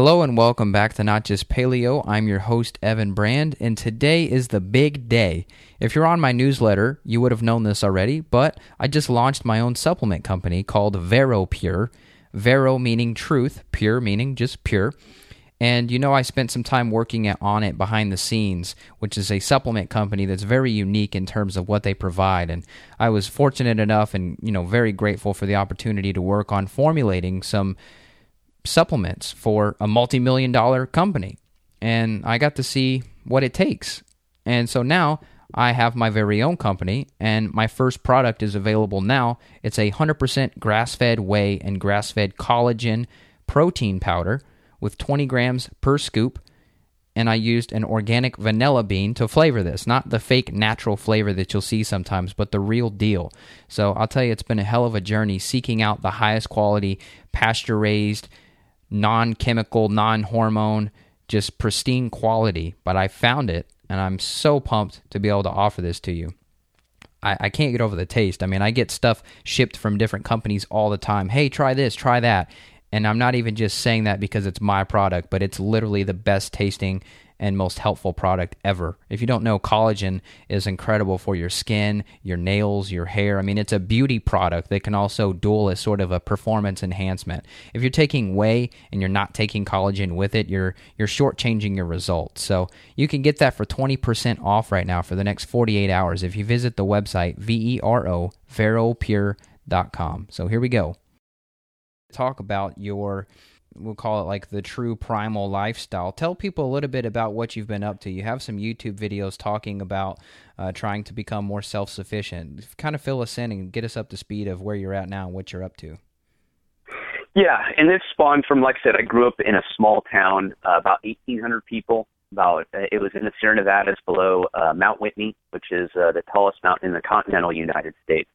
Hello and welcome back to Not Just Paleo. I'm your host, Evan Brand, and today is the big day. If you're on my newsletter, you would have known this already, but I just launched my own supplement company called Vero Pure. Vero meaning truth, pure meaning just pure. And you know, I spent some time working on it behind the scenes, which is a supplement company that's very unique in terms of what they provide. And I was fortunate enough and, you know, very grateful for the opportunity to work on formulating some supplements for a multi million dollar company. And I got to see what it takes. And so now I have my very own company, and my first product is available now. It's a 100% grass fed whey and grass fed collagen protein powder with 20 grams per scoop. And I used an organic vanilla bean to flavor this, not the fake natural flavor that you'll see sometimes, but the real deal. So I'll tell you, it's been a hell of a journey seeking out the highest quality, pasture raised, non chemical, non hormone, just pristine quality. But I found it, and I'm so pumped to be able to offer this to you. I, I, can't get over the taste. I mean, I get stuff shipped from different companies all the time. Hey, try this, try that. And I'm not even just saying that because it's my product, but it's literally the best tasting and most helpful product ever. If you don't know, collagen is incredible for your skin, your nails, your hair. I mean, it's a beauty product that can also dual as sort of a performance enhancement. If you're taking whey and you're not taking collagen with it, you're you're shortchanging your results. So you can get that for 20% off right now for the next 48 hours if you visit the website vero veropure.com. So here we go. Talk about your we'll call it like the true primal lifestyle. Tell people a little bit about what you've been up to. You have some YouTube videos talking about uh, trying to become more self sufficient. Kind of fill us in and get us up to speed of where you're at now and what you're up to. Yeah, and this spawned from, like I said, I grew up in a small town, uh, about 1,800 people. About uh, it was in the Sierra Nevadas below uh, Mount Whitney, which is uh, the tallest mountain in the continental United States.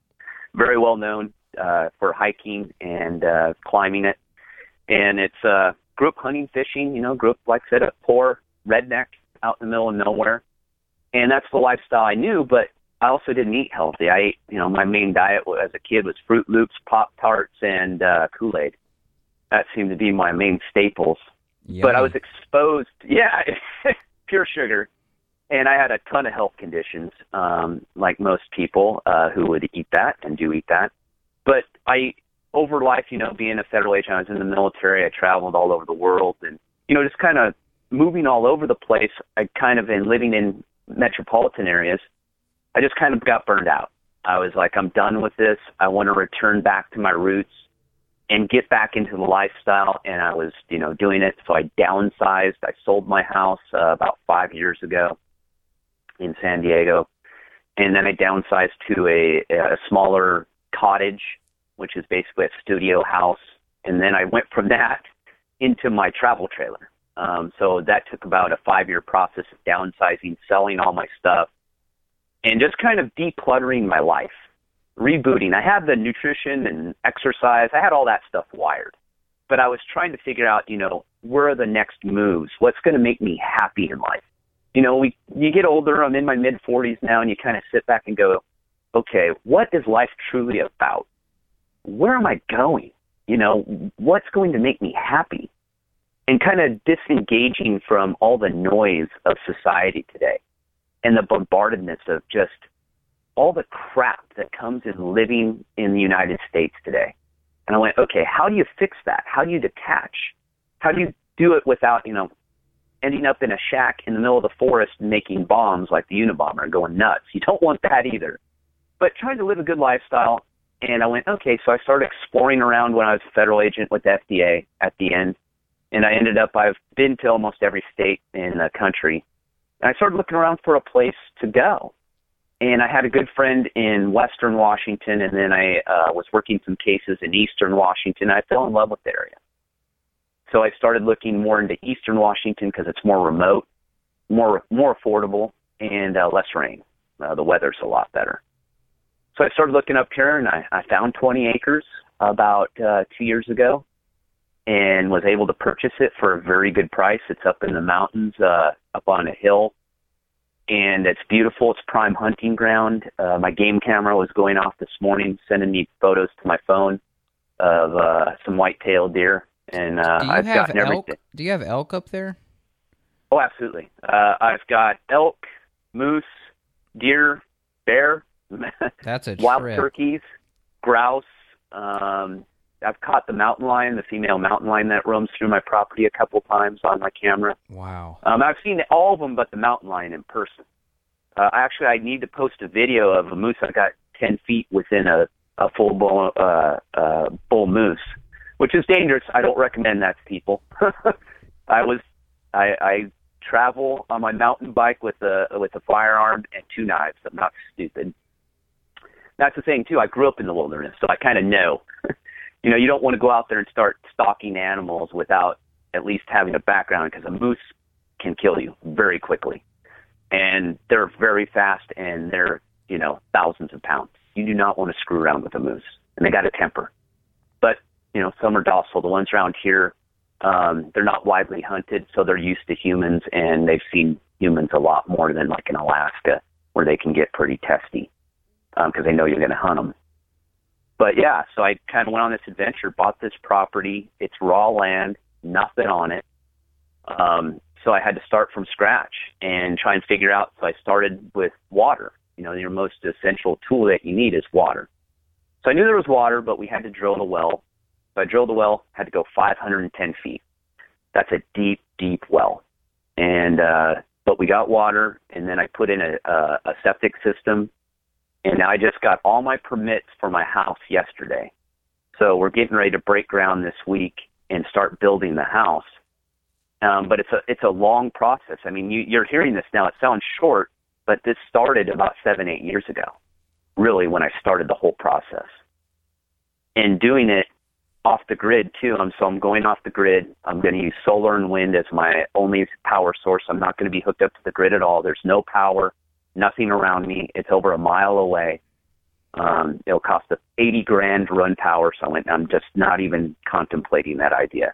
Very well known uh, for hiking and uh, climbing it and it's uh grew up hunting, fishing, you know, grew up like I said, a poor redneck out in the middle of nowhere. And that's the lifestyle I knew, but I also didn't eat healthy. I ate, you know, my main diet as a kid was Froot Loops, Pop Tarts, and uh, Kool Aid. That seemed to be my main staples. Yummy. But I was exposed, yeah, pure sugar, and I had a ton of health conditions, um, like most people uh, who would eat that and do eat that. But I over life, you know, being a federal agent, I was in the military. I traveled all over the world, and you know, just kind of moving all over the place. I kind of in living in metropolitan areas. I just kind of got burned out. I was like, I'm done with this. I want to return back to my roots and get back into the lifestyle. And I was, you know, doing it. So I downsized. I sold my house uh, about five years ago in San Diego, and then I downsized to a, a smaller cottage which is basically a studio house. And then I went from that into my travel trailer. Um, so that took about a five year process of downsizing, selling all my stuff, and just kind of decluttering my life, rebooting. I had the nutrition and exercise, I had all that stuff wired. But I was trying to figure out, you know, where are the next moves? What's going to make me happy in life? You know, we you get older. I'm in my mid 40s now, and you kind of sit back and go, okay, what is life truly about? Where am I going? You know, what's going to make me happy? And kind of disengaging from all the noise of society today and the bombardedness of just all the crap that comes in living in the United States today. And I went, okay, how do you fix that? How do you detach? How do you do it without, you know, ending up in a shack in the middle of the forest making bombs like the Unabomber and going nuts? You don't want that either. But trying to live a good lifestyle and I went, okay. So I started exploring around when I was a federal agent with the FDA at the end. And I ended up, I've been to almost every state in the country. And I started looking around for a place to go. And I had a good friend in Western Washington, and then I uh, was working some cases in Eastern Washington. I fell in love with the area. So I started looking more into Eastern Washington because it's more remote, more more affordable, and uh, less rain. Uh, the weather's a lot better so I started looking up here, and I, I found 20 acres about uh, two years ago, and was able to purchase it for a very good price. It's up in the mountains, uh, up on a hill, and it's beautiful. It's prime hunting ground. Uh, my game camera was going off this morning, sending me photos to my phone of uh, some white-tailed deer and uh, do you I've have gotten elk? everything. Do you have elk up there? Oh, absolutely. Uh, I've got elk, moose, deer, bear, That's a wild trip. turkeys, grouse. Um, I've caught the mountain lion, the female mountain lion that roams through my property a couple times on my camera. Wow. Um, I've seen all of them, but the mountain lion in person. Uh, actually, I need to post a video of a moose I got ten feet within a a full bull uh, uh, bull moose, which is dangerous. I don't recommend that to people. I was I, I travel on my mountain bike with a with a firearm and two knives. I'm not stupid. That's the thing too. I grew up in the wilderness, so I kind of know. you know, you don't want to go out there and start stalking animals without at least having a background because a moose can kill you very quickly, and they're very fast and they're you know thousands of pounds. You do not want to screw around with a moose, and they got a temper. But you know, some are docile. The ones around here um, they're not widely hunted, so they're used to humans, and they've seen humans a lot more than like in Alaska, where they can get pretty testy because um, they know you're going to hunt them. But yeah, so I kind of went on this adventure, bought this property. It's raw land, nothing on it. Um, so I had to start from scratch and try and figure out. So I started with water. You know, your most essential tool that you need is water. So I knew there was water, but we had to drill the well so I drilled the well, had to go 510 feet. That's a deep, deep well. And, uh, but we got water and then I put in a, a, a septic system and I just got all my permits for my house yesterday. So we're getting ready to break ground this week and start building the house. Um, but it's a, it's a long process. I mean, you, you're hearing this now. It sounds short, but this started about seven, eight years ago, really, when I started the whole process. And doing it off the grid too. I'm so I'm going off the grid. I'm going to use solar and wind as my only power source. I'm not going to be hooked up to the grid at all. There's no power, nothing around me. It's over a mile away. Um, it'll cost us 80 grand to run power, so I'm just not even contemplating that idea.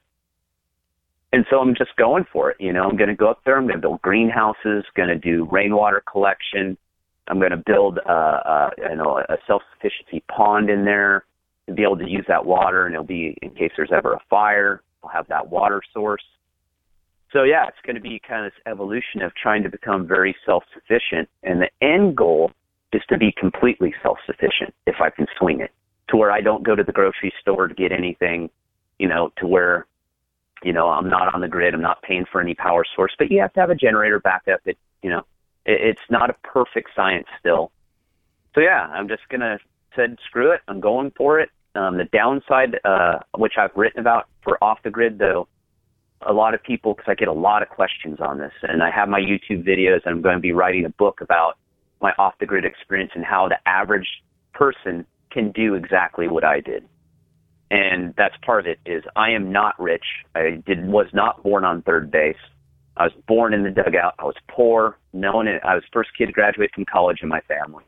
And so I'm just going for it. You know, I'm going to go up there. I'm going to build greenhouses. Going to do rainwater collection. I'm going to build, uh, uh, you know, a self-sufficiency pond in there to be able to use that water and it'll be in case there's ever a fire, I'll have that water source. So yeah, it's going to be kind of this evolution of trying to become very self-sufficient and the end goal is to be completely self-sufficient if I can swing it to where I don't go to the grocery store to get anything, you know, to where you know, I'm not on the grid, I'm not paying for any power source, but you have to have a generator backup. It, you know, it, it's not a perfect science still. So yeah, I'm just going to said screw it, I'm going for it. Um, the downside, uh, which I've written about for off the grid, though, a lot of people, because I get a lot of questions on this, and I have my YouTube videos, and I'm going to be writing a book about my off the grid experience and how the average person can do exactly what I did. And that's part of it is I am not rich. I did was not born on third base. I was born in the dugout. I was poor. No one. I was first kid to graduate from college in my family.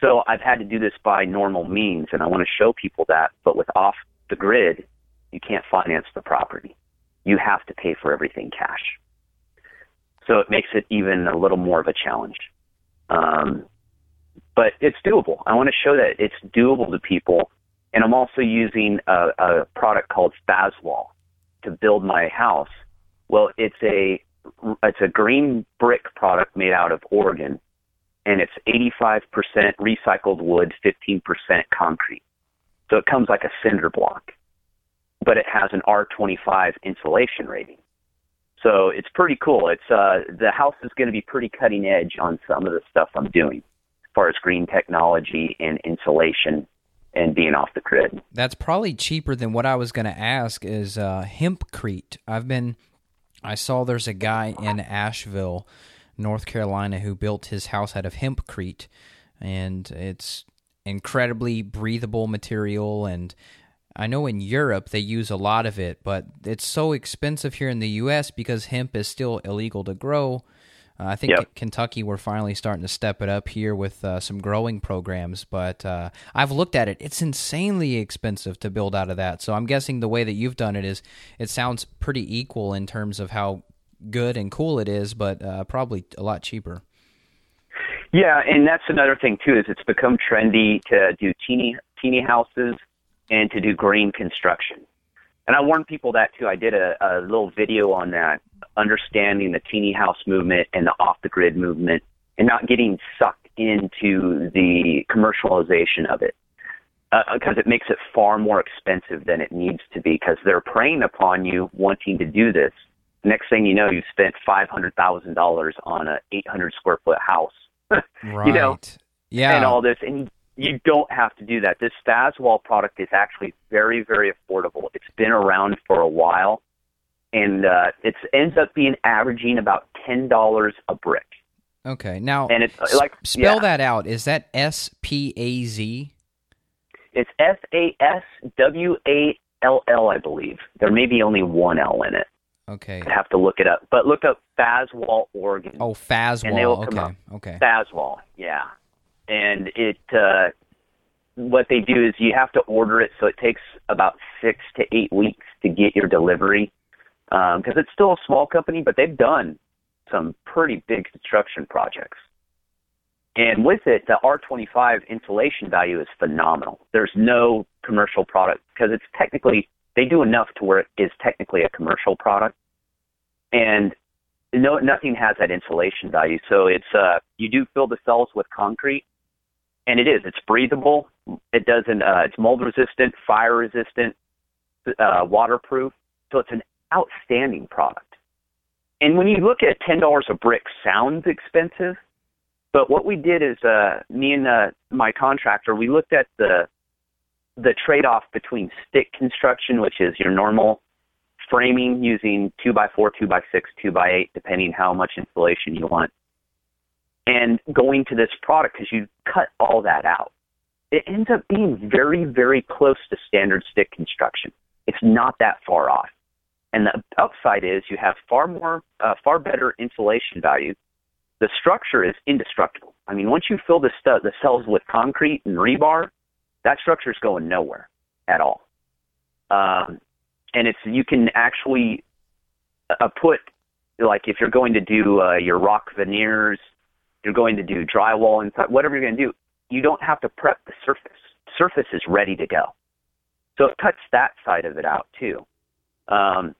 So I've had to do this by normal means, and I want to show people that. But with off the grid, you can't finance the property. You have to pay for everything cash. So it makes it even a little more of a challenge. Um, but it's doable. I want to show that it's doable to people. And I'm also using a, a product called Faswall to build my house. Well, it's a it's a green brick product made out of Oregon and it's 85% recycled wood, 15% concrete. So it comes like a cinder block, but it has an R25 insulation rating. So it's pretty cool. It's uh, the house is going to be pretty cutting edge on some of the stuff I'm doing as far as green technology and insulation and being off the grid. That's probably cheaper than what I was going to ask. Is uh, hempcrete? I've been, I saw there's a guy in Asheville North Carolina who built his house out of hempcrete, and it's incredibly breathable material. And I know in Europe they use a lot of it, but it's so expensive here in the U.S. because hemp is still illegal to grow. Uh, I think Yep. Kentucky we're finally starting to step it up here with uh, some growing programs, but uh, I've looked at it; it's insanely expensive to build out of that. So I'm guessing the way that you've done it is it sounds pretty equal in terms of how good and cool it is, but uh, probably a lot cheaper. Yeah, and that's another thing too is it's become trendy to do teeny teeny houses and to do green construction. And I warn people that too. I did a, a little video on that, understanding the teeny house movement and the off the grid movement, and not getting sucked into the commercialization of it because uh, it makes it far more expensive than it needs to be because they're preying upon you wanting to do this. Next thing you know, you've spent five hundred thousand dollars on a eight hundred square foot house. right. You know, yeah. and all this, and you don't have to do that. This Faswall product is actually very, very affordable. It's been around for a while, and uh, it ends up being averaging about ten dollars a brick. Okay, now and it's like spell yeah. that out. Is that S P A Z? It's S A S W A L L, I believe. There may be only one L in it. Okay. I have to look it up. But look up Faswall, Oregon. Oh, Faswall. Okay. Okay. Fazwall, yeah. And it, uh, what they do is you have to order it, so it takes about six to eight weeks to get your delivery. Because um, it's still a small company, but they've done some pretty big construction projects. And with it, the R25 insulation value is phenomenal. There's no commercial product because it's technically, they do enough to where it is technically a commercial product. And no, nothing has that insulation value. So it's, uh, you do fill the cells with concrete and it is, it's breathable. It doesn't, uh, it's mold resistant, fire resistant, uh, waterproof. So it's an outstanding product. And when you look at $10 a brick sounds expensive, but what we did is, uh, me and uh, my contractor, we looked at the the trade-off between stick construction, which is your normal framing using two by four, two by six, two by eight, depending how much insulation you want, and going to this product because you cut all that out. It ends up being very, very close to standard stick construction. It's not that far off. And the upside is you have far more, uh, far better insulation value the structure is indestructible. I mean, once you fill the, stu- the cells with concrete and rebar, that structure is going nowhere at all. Um, and it's you can actually uh, put like if you're going to do uh, your rock veneers, you're going to do drywall inside, whatever you're going to do, you don't have to prep the surface. Surface is ready to go. So it cuts that side of it out too. Um,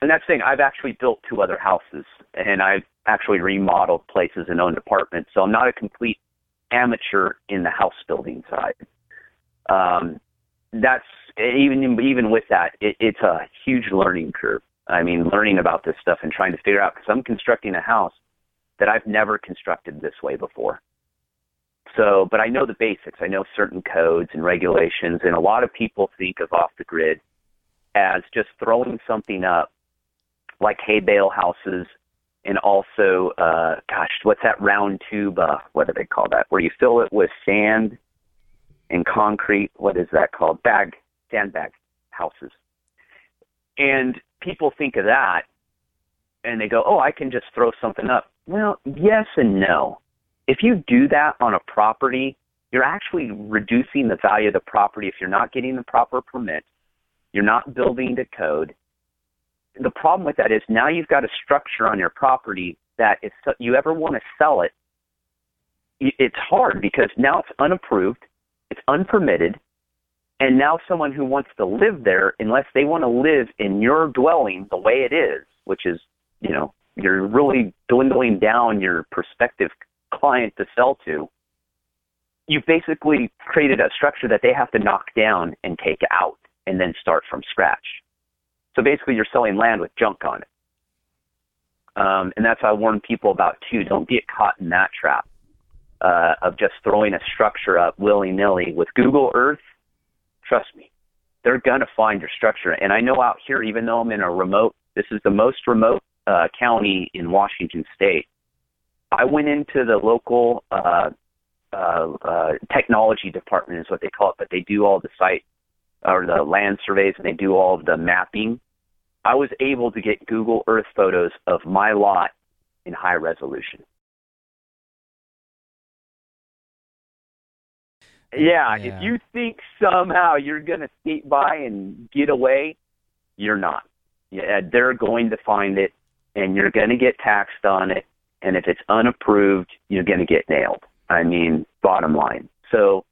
and that's the thing. I've actually built two other houses, and I've actually remodeled places and owned apartments. So I'm not a complete amateur in the house building side. Um, that's even even with that, it, it's a huge learning curve. I mean, learning about this stuff and trying to figure out because I'm constructing a house that I've never constructed this way before. So, but I know the basics. I know certain codes and regulations, and a lot of people think of off the grid as just throwing something up like hay bale houses and also uh gosh what's that round tube uh what do they call that where you fill it with sand and concrete what is that called bag sandbag houses and people think of that and they go oh i can just throw something up well yes and no. If you do that on a property you're actually reducing the value of the property if you're not getting the proper permit. You're not building to code. The problem with that is now you've got a structure on your property that if you ever want to sell it, it's hard because now it's unapproved, it's unpermitted, and now someone who wants to live there, unless they want to live in your dwelling the way it is, which is, you know, you're really dwindling down your prospective client to sell to, you've basically created a structure that they have to knock down and take out and then start from scratch. So basically, you're selling land with junk on it. Um, and that's what I warn people about too. Don't get caught in that trap uh, of just throwing a structure up willy nilly. With Google Earth, trust me, they're gonna find your structure. And I know out here, even though I'm in a remote, this is the most remote uh, county in Washington State. I went into the local uh, uh, uh, technology department, is what they call it, but they do all the site or the land surveys and they do all of the mapping, I was able to get Google Earth photos of my lot in high resolution. Yeah, yeah. if you think somehow you're going to skate by and get away, you're not. Yeah, they're going to find it and you're going to get taxed on it. And if it's unapproved, you're going to get nailed. I mean, bottom line. So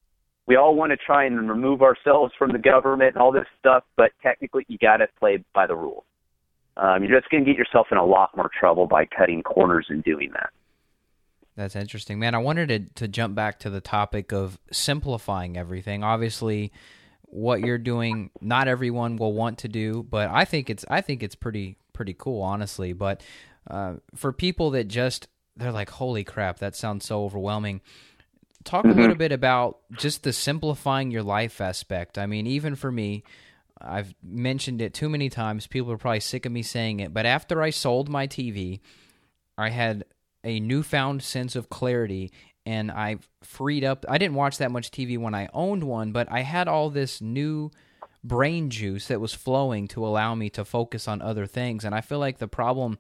we all want to try and remove ourselves from the government and all this stuff, but technically you got to play by the rules. Um, you're just going to get yourself in a lot more trouble by cutting corners and doing that. That's interesting, man. I wanted to to jump back to the topic of simplifying everything. Obviously, what you're doing, not everyone will want to do, but I think it's I think it's pretty pretty cool, honestly. But uh, for people that just they're like, "Holy crap, that sounds so overwhelming." Talk mm-hmm. a little bit about just the simplifying your life aspect. I mean, even for me, I've mentioned it too many times. People are probably sick of me saying it, but after I sold my TV, I had a newfound sense of clarity and I freed up. I didn't watch that much TV when I owned one, but I had all this new brain juice that was flowing to allow me to focus on other things. And I feel like the problem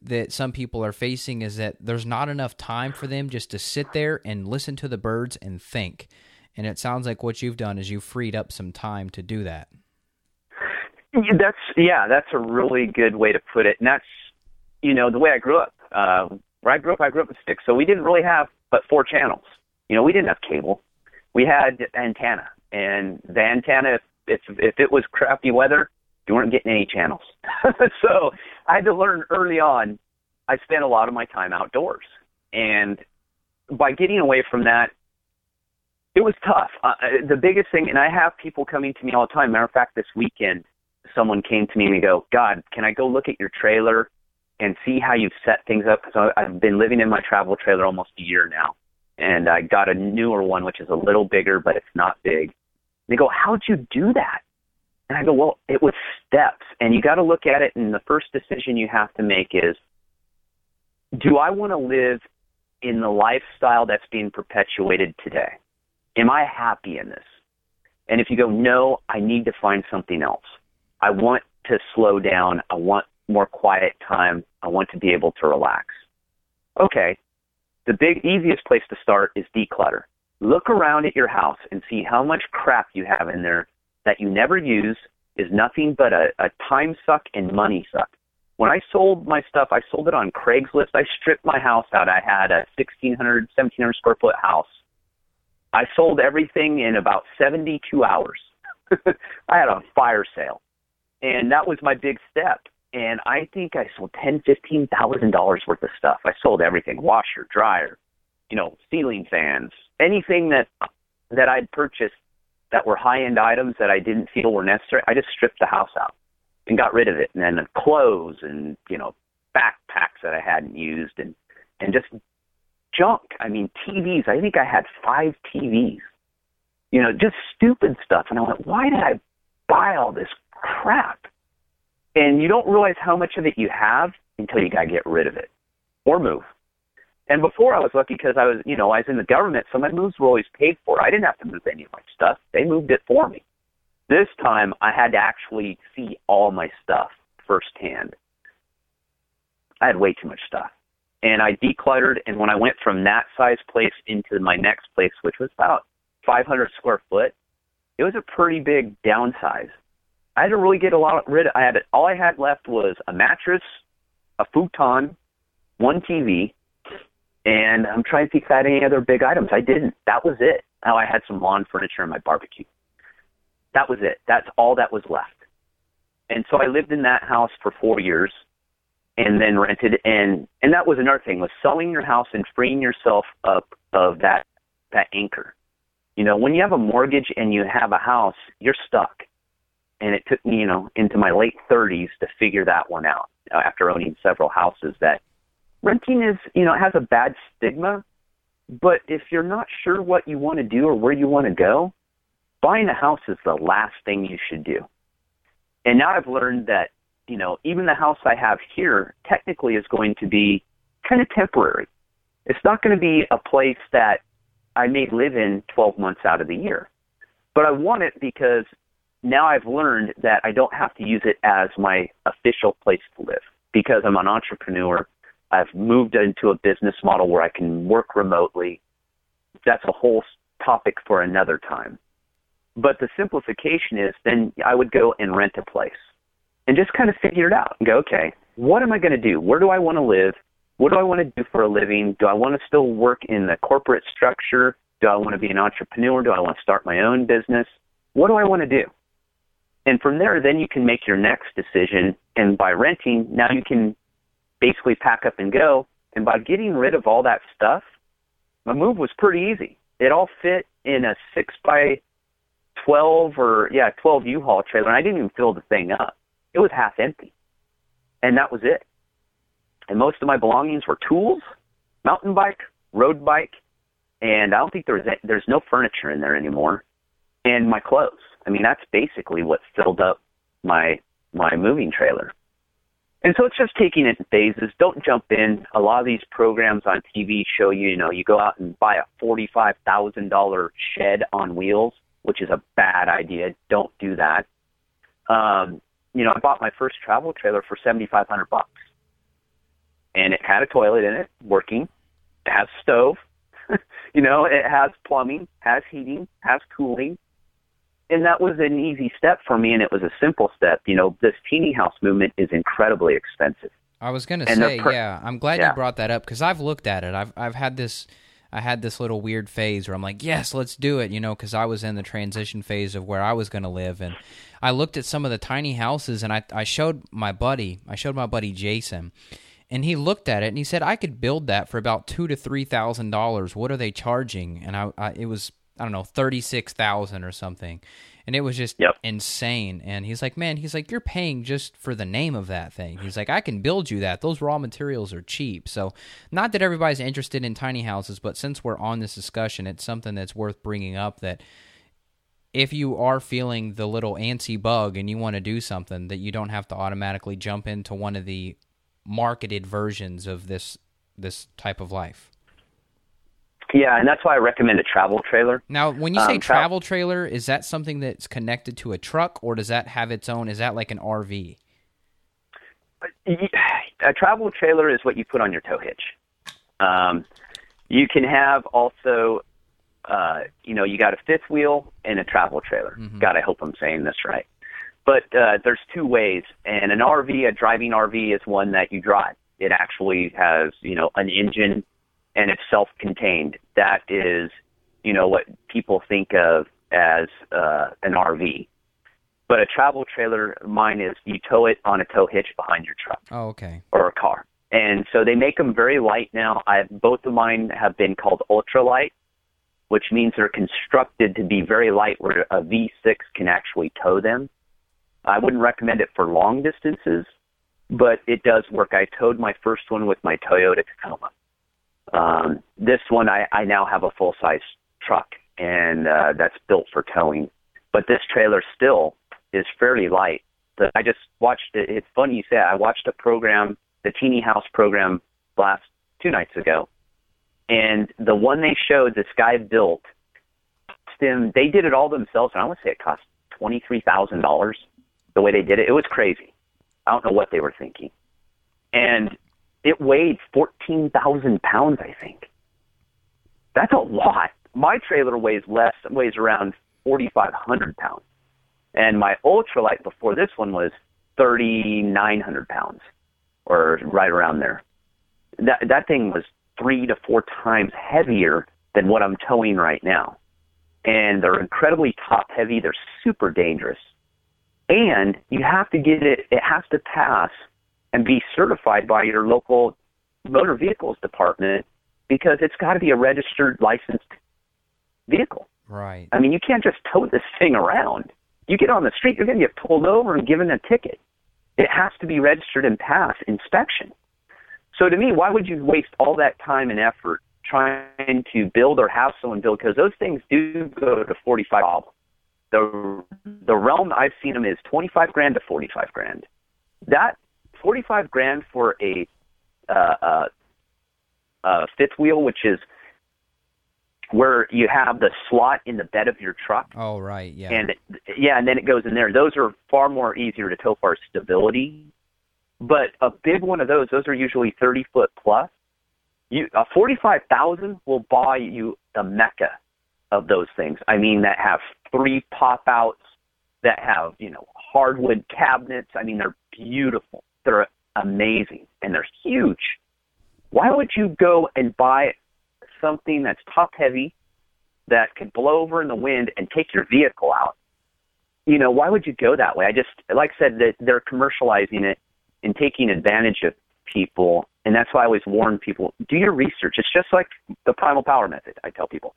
that some people are facing is that there's not enough time for them just to sit there and listen to the birds and think. And it sounds like what you've done is you've freed up some time to do that. That's yeah, that's a really good way to put it. And that's you know the way I grew up. Uh, where I grew up, I grew up with sticks, so we didn't really have but four channels. You know, we didn't have cable. We had antenna, and the antenna, if if it was crappy weather, you weren't getting any channels. so I had to learn early on. I spent a lot of my time outdoors, and by getting away from that, it was tough. Uh, the biggest thing, and I have people coming to me all the time. Matter of fact, this weekend, someone came to me and they go, "God, can I go look at your trailer and see how you've set things up?" Because I've been living in my travel trailer almost a year now, and I got a newer one which is a little bigger, but it's not big. They go, "How'd you do that?" And I go, "Well, it was steps, and you got to look at it. And the first decision you have to make is, do I want to live in the lifestyle that's being perpetuated today?" Am I happy in this? And if you go, no, I need to find something else. I want to slow down. I want more quiet time. I want to be able to relax. Okay. The big, easiest place to start is declutter. Look around at your house and see how much crap you have in there that you never use is nothing but a, a time suck and money suck. When I sold my stuff, I sold it on Craigslist. I stripped my house out. I had a 1,600, 1,700 square foot house I sold everything in about 72 hours. I had a fire sale, and that was my big step. And I think I sold ten, fifteen thousand dollars worth of stuff. I sold everything: washer, dryer, you know, ceiling fans, anything that that I'd purchased that were high-end items that I didn't feel were necessary. I just stripped the house out and got rid of it, and then clothes and you know backpacks that I hadn't used, and and just junk. I mean, TVs. I think I had five TVs. You know, just stupid stuff. And I went, why did I buy all this crap? And you don't realize how much of it you have until you got to get rid of it or move. And before I was lucky because I was, you know, I was in the government, so my moves were always paid for. I didn't have to move any of my stuff. They moved it for me. This time I had to actually see all my stuff firsthand. I had way too much stuff and I decluttered. And when I went from that size place into my next place, which was about 500 square foot, it was a pretty big downsize. I had to really get a lot rid. Of, I had all I had left was a mattress, a futon, one TV, and I'm trying to think if I had any other big items. I didn't. That was it. Now I had some lawn furniture in my barbecue. That was it. That's all that was left. And so I lived in that house for four years and then rented and and that was another thing was selling your house and freeing yourself up of that that anchor you know when you have a mortgage and you have a house you're stuck and it took me you know into my late 30s to figure that one out after owning several houses that renting is you know has a bad stigma but if you're not sure what you want to do or where you want to go buying a house is the last thing you should do and now i've learned that you know, even the house I have here technically is going to be kind of temporary. It's not going to be a place that I may live in 12 months out of the year. But I want it because now I've learned that I don't have to use it as my official place to live because I'm an entrepreneur. I've moved into a business model where I can work remotely. That's a whole topic for another time. But the simplification is then I would go and rent a place and just kind of figure it out and go, okay, what am I going to do? Where do I want to live? What do I want to do for a living? Do I want to still work in the corporate structure Do I want to be an entrepreneur? Do I want to start my own business? What do I want to do? And from there, then you can make your next decision. And by renting, now you can basically pack up and go. And by getting rid of all that stuff, my move was pretty easy. It all fit in a six by 12 or, yeah, 12 U Haul trailer. And I didn't even fill the thing up, it was half empty. And that was it. And most of my belongings were tools, mountain bike, road bike, and I don't think there's there's no furniture in there anymore, and my clothes. I mean, that's basically what filled up my my moving trailer. And so it's just taking it in phases. Don't jump in. A lot of these programs on TV show you, you know, you go out and buy a forty-five thousand dollar shed on wheels, which is a bad idea. Don't do that. Um, you know, I bought my first travel trailer for seventy-five hundred bucks, and it had a toilet in it, working. It has stove. you know, it has plumbing, has heating, has cooling, and that was an easy step for me, and it was a simple step. You know, this teeny house movement is incredibly expensive. I was going to say, per- yeah, I'm glad yeah. you brought that up because I've looked at it. I've I've had this. I had this little weird phase where I'm like, yes, let's do it, you know, because I was in the transition phase of where I was going to live, and I looked at some of the tiny houses, and I I showed my buddy, I showed my buddy Jason, and he looked at it and he said, I could build that for about two to three thousand dollars. What are they charging? And I, I it was I don't know, 36,000 or something. And it was just yep. insane. And he's like, man, he's like, you're paying just for the name of that thing. He's like, I can build you that. Those raw materials are cheap. So, not that everybody's interested in tiny houses, but since we're on this discussion, it's something that's worth bringing up that if you are feeling the little antsy bug and you want to do something, that you don't have to automatically jump into one of the marketed versions of this this type of life. Yeah, and that's why I recommend a travel trailer. Now, when you say um, travel trailer, is that something that's connected to a truck, or does that have its own? Is that like an RV? A travel trailer is what you put on your tow hitch. Um, you can have also, uh, you know, you got a fifth wheel and a travel trailer. Mm-hmm. God, I hope I'm saying this right. But uh, there's two ways, and an RV, a driving RV, is one that you drive. It actually has, you know, an engine and it's self-contained. That is, you know, what people think of as uh, an RV. But a travel trailer, mine is you tow it on a tow hitch behind your truck. Oh, okay. Or a car. And so they make them very light now. I both of mine have been called ultralight, which means they're constructed to be very light, where a V6 can actually tow them. I wouldn't recommend it for long distances, but it does work. I towed my first one with my Toyota Tacoma. Um, this one, I, I now have a full size truck, and uh, that's built for towing. But this trailer still is fairly light. The, I just watched it. It's funny you say. I watched a program, the Teeny House program, last two nights ago, and the one they showed, this guy built them. They did it all themselves, and I want to say it cost twenty three thousand dollars. The way they did it, it was crazy. I don't know what they were thinking. And it weighed 14,000 pounds, I think. That's a lot. My trailer weighs less, weighs around 4,500 pounds. And my ultralight before this one was 3,900 pounds, or right around there. That, that thing was three to four times heavier than what I'm towing right now. And they're incredibly top heavy. They're super dangerous. And you have to get it, it has to pass and be certified by your local motor vehicles department because it's got to be a registered licensed vehicle. Right. I mean, you can't just tow this thing around. You get on the street, you're going to get pulled over and given a ticket. It has to be registered and pass inspection. So to me, why would you waste all that time and effort trying to build or have someone build? Because those things do go to 45 The the realm I've seen them is 25 grand to 45 grand. That 45 grand for a uh, uh, uh, fifth wheel, which is where you have the slot in the bed of your truck. Oh, right, yeah. And yeah, and then it goes in there. Those are far more easier to tow for stability. But a big one of those, those are usually 30 foot plus. You a 45,000 will buy you the mecca of those things. I mean that have three pop outs that have, you know, hardwood cabinets. I mean they're beautiful. They're amazing and they're huge. Why would you go and buy something that's top heavy that could blow over in the wind and take your vehicle out. You know, why would you go that way? I just, like I said, that they're commercializing it and taking advantage of people. And that's why I always warn people do your research. It's just like the primal power method, I tell people.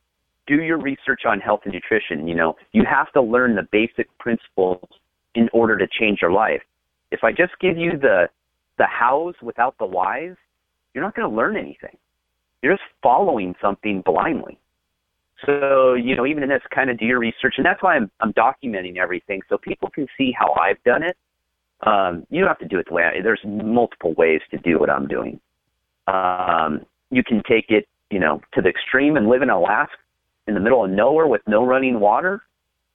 Do your research on health and nutrition. You know, you have to learn the basic principles in order to change your life. If I just give you the the hows without the whys, you're not going to learn anything. You're just following something blindly. So, you know, even in this kind of do your research, and that's why I'm, I'm documenting everything so people can see how I've done it. Um, you don't have to do it the way I, there's multiple ways to do what I'm doing. Um, you can take it, you know, to the extreme and live in Alaska in the middle of nowhere with no running water,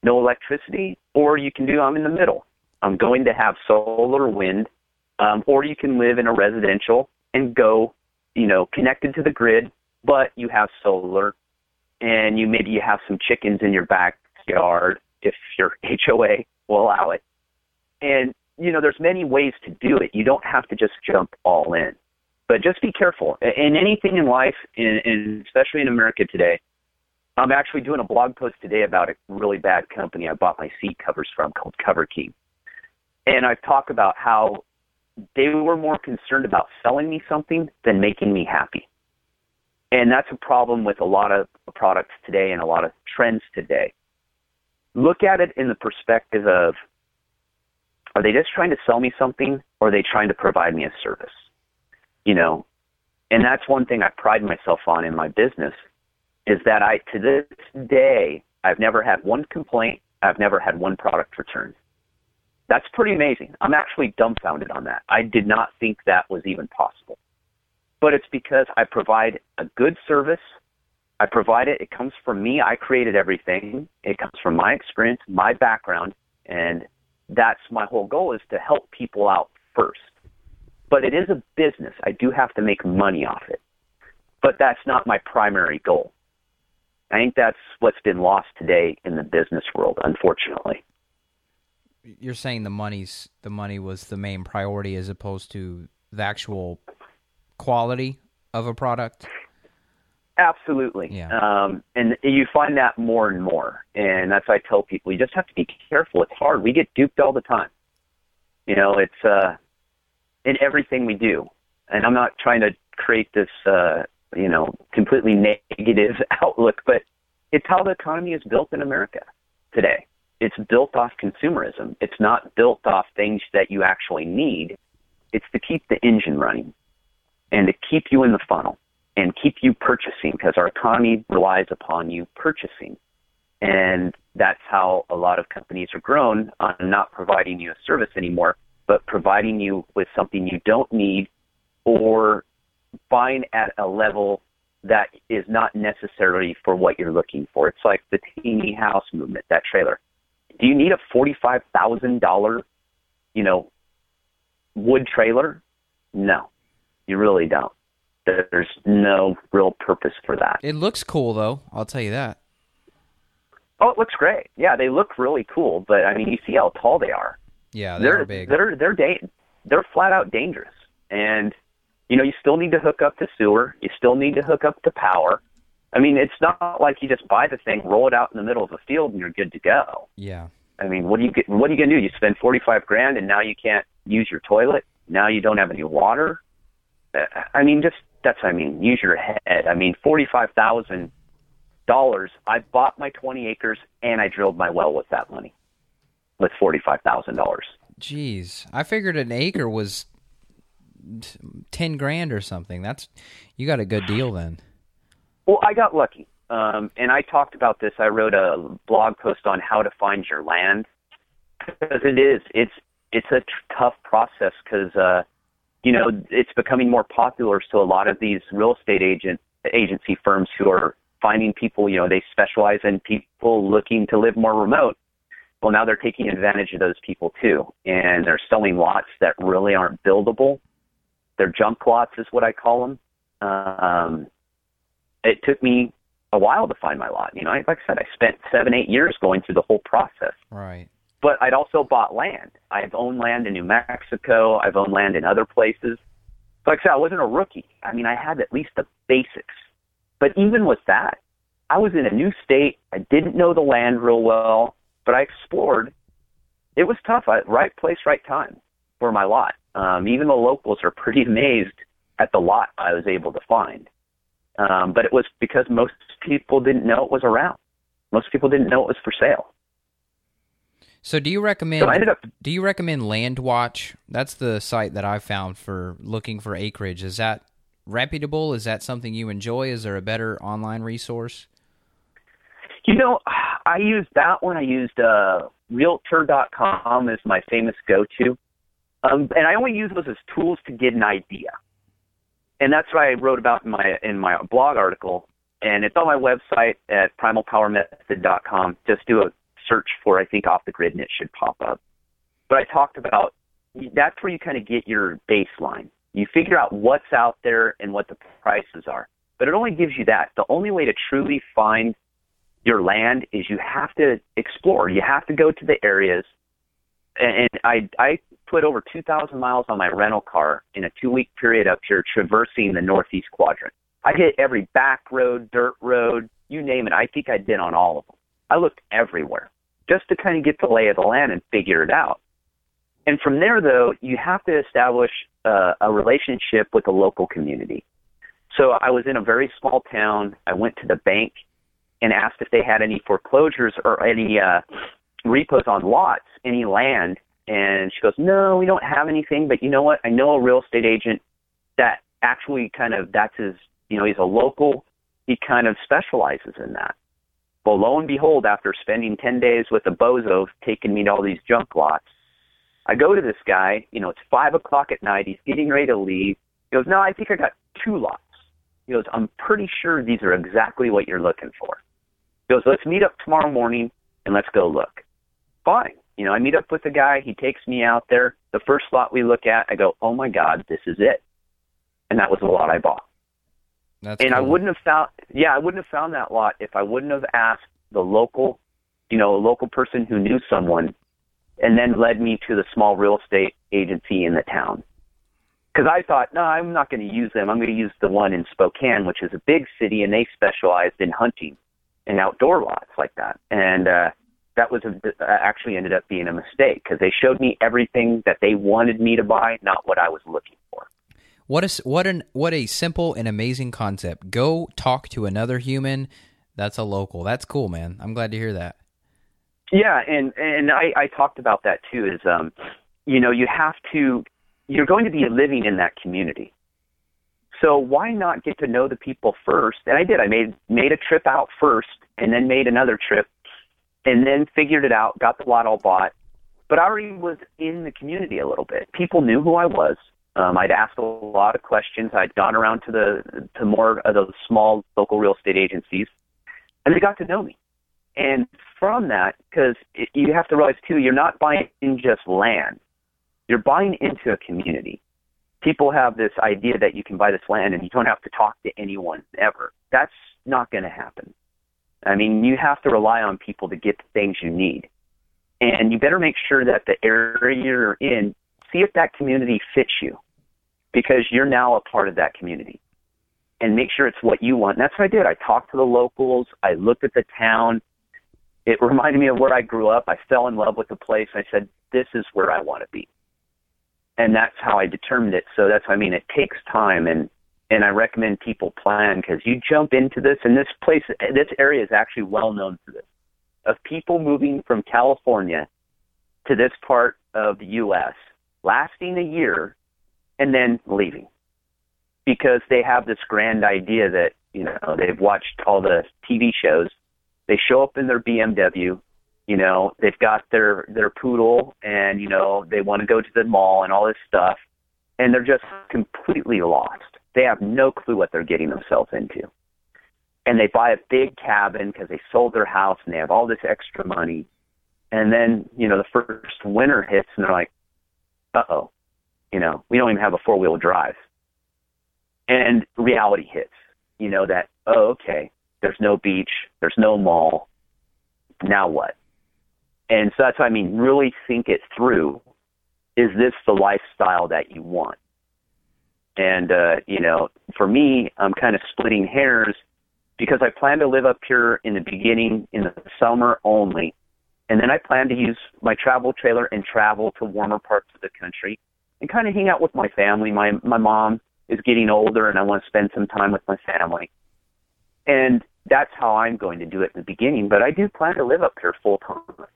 no electricity, or you can do I'm in the middle. I'm going to have solar, wind, um, or you can live in a residential and go, you know, connected to the grid, but you have solar and you maybe you have some chickens in your backyard if your HOA will allow it. And you know, there's many ways to do it. You don't have to just jump all in. But just be careful. In anything in life, and especially in America today, I'm actually doing a blog post today about a really bad company I bought my seat covers from called Cover. And I've talked about how they were more concerned about selling me something than making me happy. And that's a problem with a lot of products today and a lot of trends today. Look at it in the perspective of are they just trying to sell me something or are they trying to provide me a service? You know, and that's one thing I pride myself on in my business is that I to this day I've never had one complaint, I've never had one product returned. That's pretty amazing. I'm actually dumbfounded on that. I did not think that was even possible but it's because I provide a good service. I provide it. It comes from me. I created everything. It comes from my experience, my background, and that's my whole goal is to help people out first. But it is a business. I do have to make money off it. But that's not my primary goal. I think that's what's been lost today in the business world, unfortunately. You're saying the money's the money was the main priority as opposed to the actual quality of a product? Absolutely. Yeah. Um, and you find that more and more. And that's why I tell people you just have to be careful. It's hard. We get duped all the time. You know, it's uh, in everything we do. And I'm not trying to create this, uh, you know, completely negative outlook, but it's how the economy is built in America today. It's built off consumerism. It's not built off things that you actually need. It's to keep the engine running and to keep you in the funnel and keep you purchasing because our economy relies upon you purchasing. And that's how a lot of companies are grown on not providing you a service anymore, but providing you with something you don't need or buying at a level that is not necessarily for what you're looking for. It's like the teeny house movement, that trailer. Do you need a forty-five thousand dollar, you know, wood trailer? No. You really don't. There's no real purpose for that. It looks cool, though. I'll tell you that. Oh, it looks great. Yeah, they look really cool. But I mean, you see how tall they are. Yeah, they are big. They're they're da- they're flat out dangerous. And you know, you still need to hook up to sewer. You still need to hook up to power. I mean, it's not like you just buy the thing, roll it out in the middle of a field, and you're good to go. Yeah. I mean, what do you get? What are you gonna do? You spend forty five grand, and now you can't use your toilet. Now you don't have any water. Uh, I mean, just that's I mean, use your head. I mean, forty-five thousand dollars. I bought my twenty acres and I drilled my well with that money, with forty-five thousand dollars. Jeez, I figured an acre was ten grand or something. That's you got a good deal then. Well, I got lucky, um, and I talked about this. I wrote a blog post on how to find your land because it is it's it's a t- tough process because. Uh, you know, it's becoming more popular. So a lot of these real estate agent agency firms who are finding people, you know, they specialize in people looking to live more remote. Well, now they're taking advantage of those people too, and they're selling lots that really aren't buildable. They're junk lots, is what I call them. Um, it took me a while to find my lot. You know, like I said, I spent seven, eight years going through the whole process. Right but I'd also bought land. I've owned land in New Mexico. I've owned land in other places. Like I said, I wasn't a rookie. I mean, I had at least the basics. But even with that, I was in a new state. I didn't know the land real well, but I explored. It was tough. I, right place, right time for my lot. Um, even the locals are pretty amazed at the lot I was able to find. Um, but it was because most people didn't know it was around. Most people didn't know it was for sale. So do you recommend? So I ended up. Do you recommend LandWatch? That's the site that I found for looking for acreage. Is that reputable? Is that something you enjoy? Is there a better online resource? You know, I used that one. I used uh, Realtor.com as my famous go-to, um, and I only use those as tools to get an idea. And that's what I wrote about in my in my blog article, and it's on my website at primalpowermethod.com. Just do a search for I think off the grid, and it should pop up. But I talked about that's where you kind of get your baseline. You figure out what's out there and what the prices are. But it only gives you that. The only way to truly find your land is you have to explore. You have to go to the areas. And I I put over 2,000 miles on my rental car in a two week period up here traversing the northeast quadrant. I hit every back road, dirt road, you name it. I think I'd been on all of them. I looked everywhere just to kind of get the lay of the land and figure it out. And from there, though, you have to establish uh, a relationship with the local community. So I was in a very small town. I went to the bank and asked if they had any foreclosures or any uh, repos on lots, any land. And she goes, No, we don't have anything. But you know what? I know a real estate agent that actually kind of that's his. You know, he's a local. He kind of specializes in that. Well, lo and behold, after spending 10 days with a bozo taking me to all these junk lots, I go to this guy, you know, it's 5 o'clock at night. He's getting ready to leave. He goes, No, I think I got two lots. He goes, I'm pretty sure these are exactly what you're looking for. He goes, Let's meet up tomorrow morning and let's go look. You know, I meet up with a guy. He takes me out there. The first lot we look at, I go, Oh my God, this is it. And that was the lot I bought. That's and I wouldn't have found, yeah, I wouldn't have found that lot if I wouldn't have asked the local, you know, a local person who knew someone, and then led me to the small real estate agency in the town. Because I thought, no, I'm not going to use them. I'm going to use the one in Spokane, which is a big city, and they specialized in hunting and outdoor lots like that. And uh, that was a, uh, actually ended up being a mistake because they showed me everything that they wanted me to buy, not what I was looking for. What a what an what a simple and amazing concept. Go talk to another human. That's a local. That's cool, man. I'm glad to hear that. Yeah, and and I, I talked about that too. Is um, you know, you have to, you're going to be living in that community. So why not get to know the people first? And I did. I made made a trip out first, and then made another trip, and then figured it out. Got the lot all bought, but I already was in the community a little bit. People knew who I was. Um, I'd asked a lot of questions. I'd gone around to the to more of those small local real estate agencies, and they got to know me. And from that, because you have to realize too, you're not buying in just land. You're buying into a community. People have this idea that you can buy this land and you don't have to talk to anyone ever. That's not going to happen. I mean, you have to rely on people to get the things you need. And you better make sure that the area you're in, see if that community fits you because you're now a part of that community. And make sure it's what you want. And that's what I did. I talked to the locals. I looked at the town. It reminded me of where I grew up. I fell in love with the place. I said, this is where I want to be. And that's how I determined it. So that's what I mean. It takes time and and I recommend people plan because you jump into this and this place, this area is actually well known for this. Of people moving from California to this part of the U.S., lasting a year and then leaving because they have this grand idea that, you know, they've watched all the TV shows. They show up in their BMW, you know, they've got their, their poodle and, you know, they want to go to the mall and all this stuff. And they're just completely lost. They have no clue what they're getting themselves into. And they buy a big cabin because they sold their house and they have all this extra money. And then, you know, the first winter hits and they're like, uh oh, you know, we don't even have a four wheel drive. And reality hits, you know, that, oh, okay, there's no beach, there's no mall. Now what? And so that's what I mean, really think it through. Is this the lifestyle that you want? And, uh, you know, for me, I'm kind of splitting hairs because I plan to live up here in the beginning in the summer only. And then I plan to use my travel trailer and travel to warmer parts of the country and kind of hang out with my family. My my mom is getting older and I want to spend some time with my family. And that's how I'm going to do it in the beginning, but I do plan to live up here full time.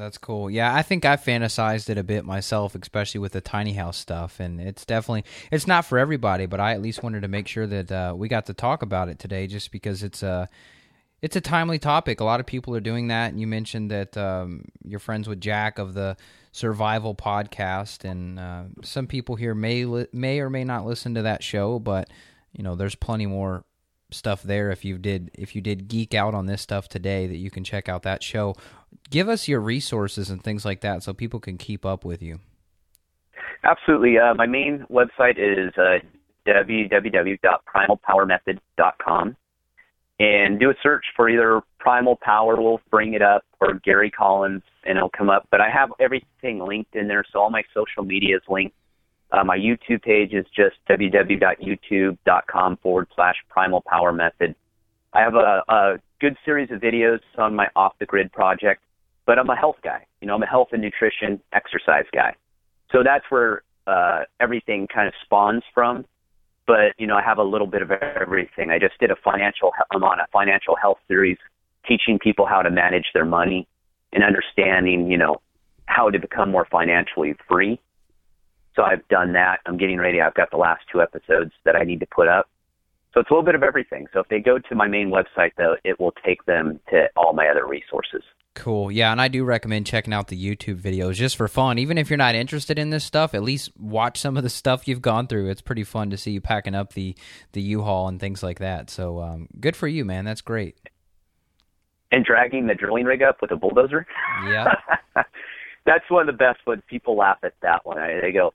That's cool. Yeah, I think I fantasized it a bit myself, especially with the tiny house stuff, and it's definitely it's not for everybody. But I at least wanted to make sure that uh, we got to talk about it today, just because it's a it's a timely topic. A lot of people are doing that, and you mentioned that um, you're friends with Jack of the Survival Podcast, and uh, some people here may li- may or may not listen to that show, but you know, there's plenty more stuff there if you did if you did geek out on this stuff today that you can check out that show give us your resources and things like that so people can keep up with you. Absolutely. Uh, my main website is uh, www.primalpowermethod.com and do a search for either primal power will bring it up or gary collins and it'll come up. But i have everything linked in there so all my social media is linked. Uh, my YouTube page is just www.youtube.com forward slash primal power method. I have a, a good series of videos on my off the grid project, but I'm a health guy. You know, I'm a health and nutrition exercise guy. So that's where uh, everything kind of spawns from. But, you know, I have a little bit of everything. I just did a financial, I'm on a financial health series teaching people how to manage their money and understanding, you know, how to become more financially free so I've done that. I'm getting ready. I've got the last two episodes that I need to put up. So it's a little bit of everything. So if they go to my main website, though, it will take them to all my other resources. Cool. Yeah, and I do recommend checking out the YouTube videos just for fun. Even if you're not interested in this stuff, at least watch some of the stuff you've gone through. It's pretty fun to see you packing up the the U-Haul and things like that. So um, good for you, man. That's great. And dragging the drilling rig up with a bulldozer. Yeah. That's one of the best ones. People laugh at that one. They go,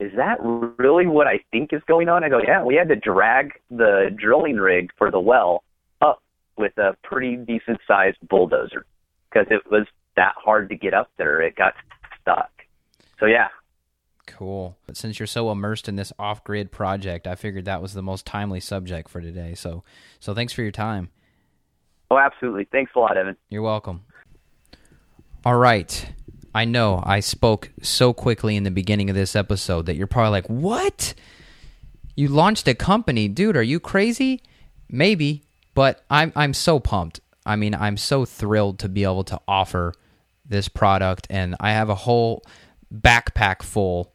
is that really what I think is going on? I go, yeah, we had to drag the drilling rig for the well up with a pretty decent sized bulldozer because it was that hard to get up there. It got stuck. So, yeah. Cool. But since you're so immersed in this off grid project, I figured that was the most timely subject for today. So, so thanks for your time. Oh, absolutely. Thanks a lot, Evan. You're welcome. All right. I know I spoke so quickly in the beginning of this episode that you're probably like, "What? You launched a company, dude? Are you crazy?" Maybe, but I'm I'm so pumped. I mean, I'm so thrilled to be able to offer this product and I have a whole backpack full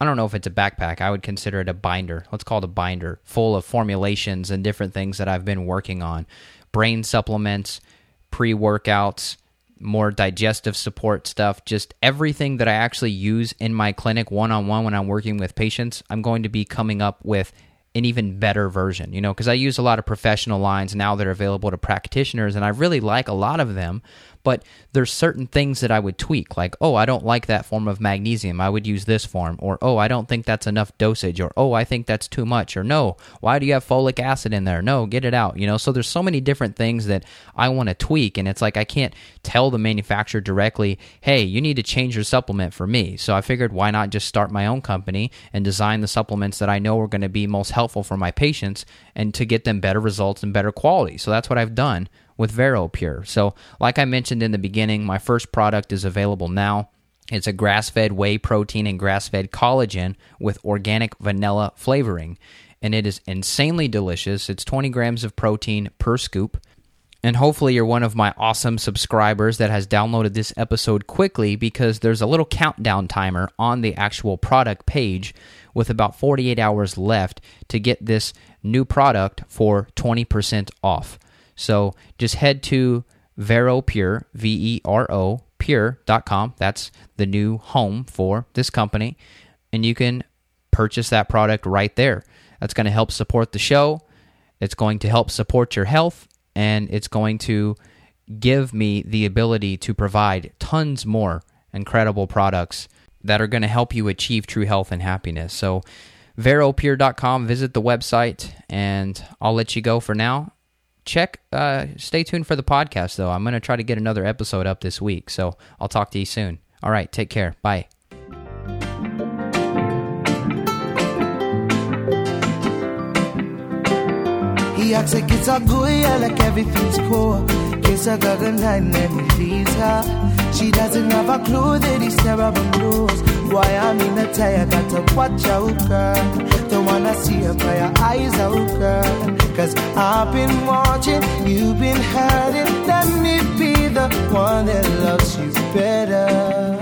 I don't know if it's a backpack. I would consider it a binder. Let's call it a binder full of formulations and different things that I've been working on. Brain supplements, pre workouts, more digestive support stuff, just everything that I actually use in my clinic one on one when I'm working with patients, I'm going to be coming up with an even better version, you know, because I use a lot of professional lines now that are available to practitioners, and I really like a lot of them but there's certain things that I would tweak, like, oh, I don't like that form of magnesium. I would use this form. Or, oh, I don't think that's enough dosage. Or, oh, I think that's too much. Or, no, why do you have folic acid in there? No, get it out. You know, so there's so many different things that I want to tweak. And it's like I can't tell the manufacturer directly, hey, you need to change your supplement for me. So I figured, why not just start my own company and design the supplements that I know are going to be most helpful for my patients and to get them better results and better quality. So that's what I've done with VeroPure. So, like I mentioned in the beginning, my first product is available now. It's a grass fed whey protein and grass fed collagen with organic vanilla flavoring. And it is insanely delicious. It's 20 grams of protein per scoop. And hopefully, you're one of my awesome subscribers that has downloaded this episode quickly because there's a little countdown timer on the actual product page with about 48 hours left to get this new product for 20% off. So just head to VeroPure, V E R O, pure.com. That's the new home for this company. And you can purchase that product right there. That's going to help support the show. It's going to help support your health. And it's going to give me the ability to provide tons more incredible products that are going to help you achieve true health and happiness. So, veropure.com, visit the website, and I'll let you go for now check uh, stay tuned for the podcast though i'm going to try to get another episode up this week so i'll talk to you soon all right take care bye He acts like it's all good, yeah, like everything's cool. Kiss and he leaves her. She doesn't have a clue that he's terrible. Why I'm in a tire, gotta watch out, girl. Don't wanna see her by eyes out, girl. Cause I've been watching, you've been hurting. Let me be the one that loves you better.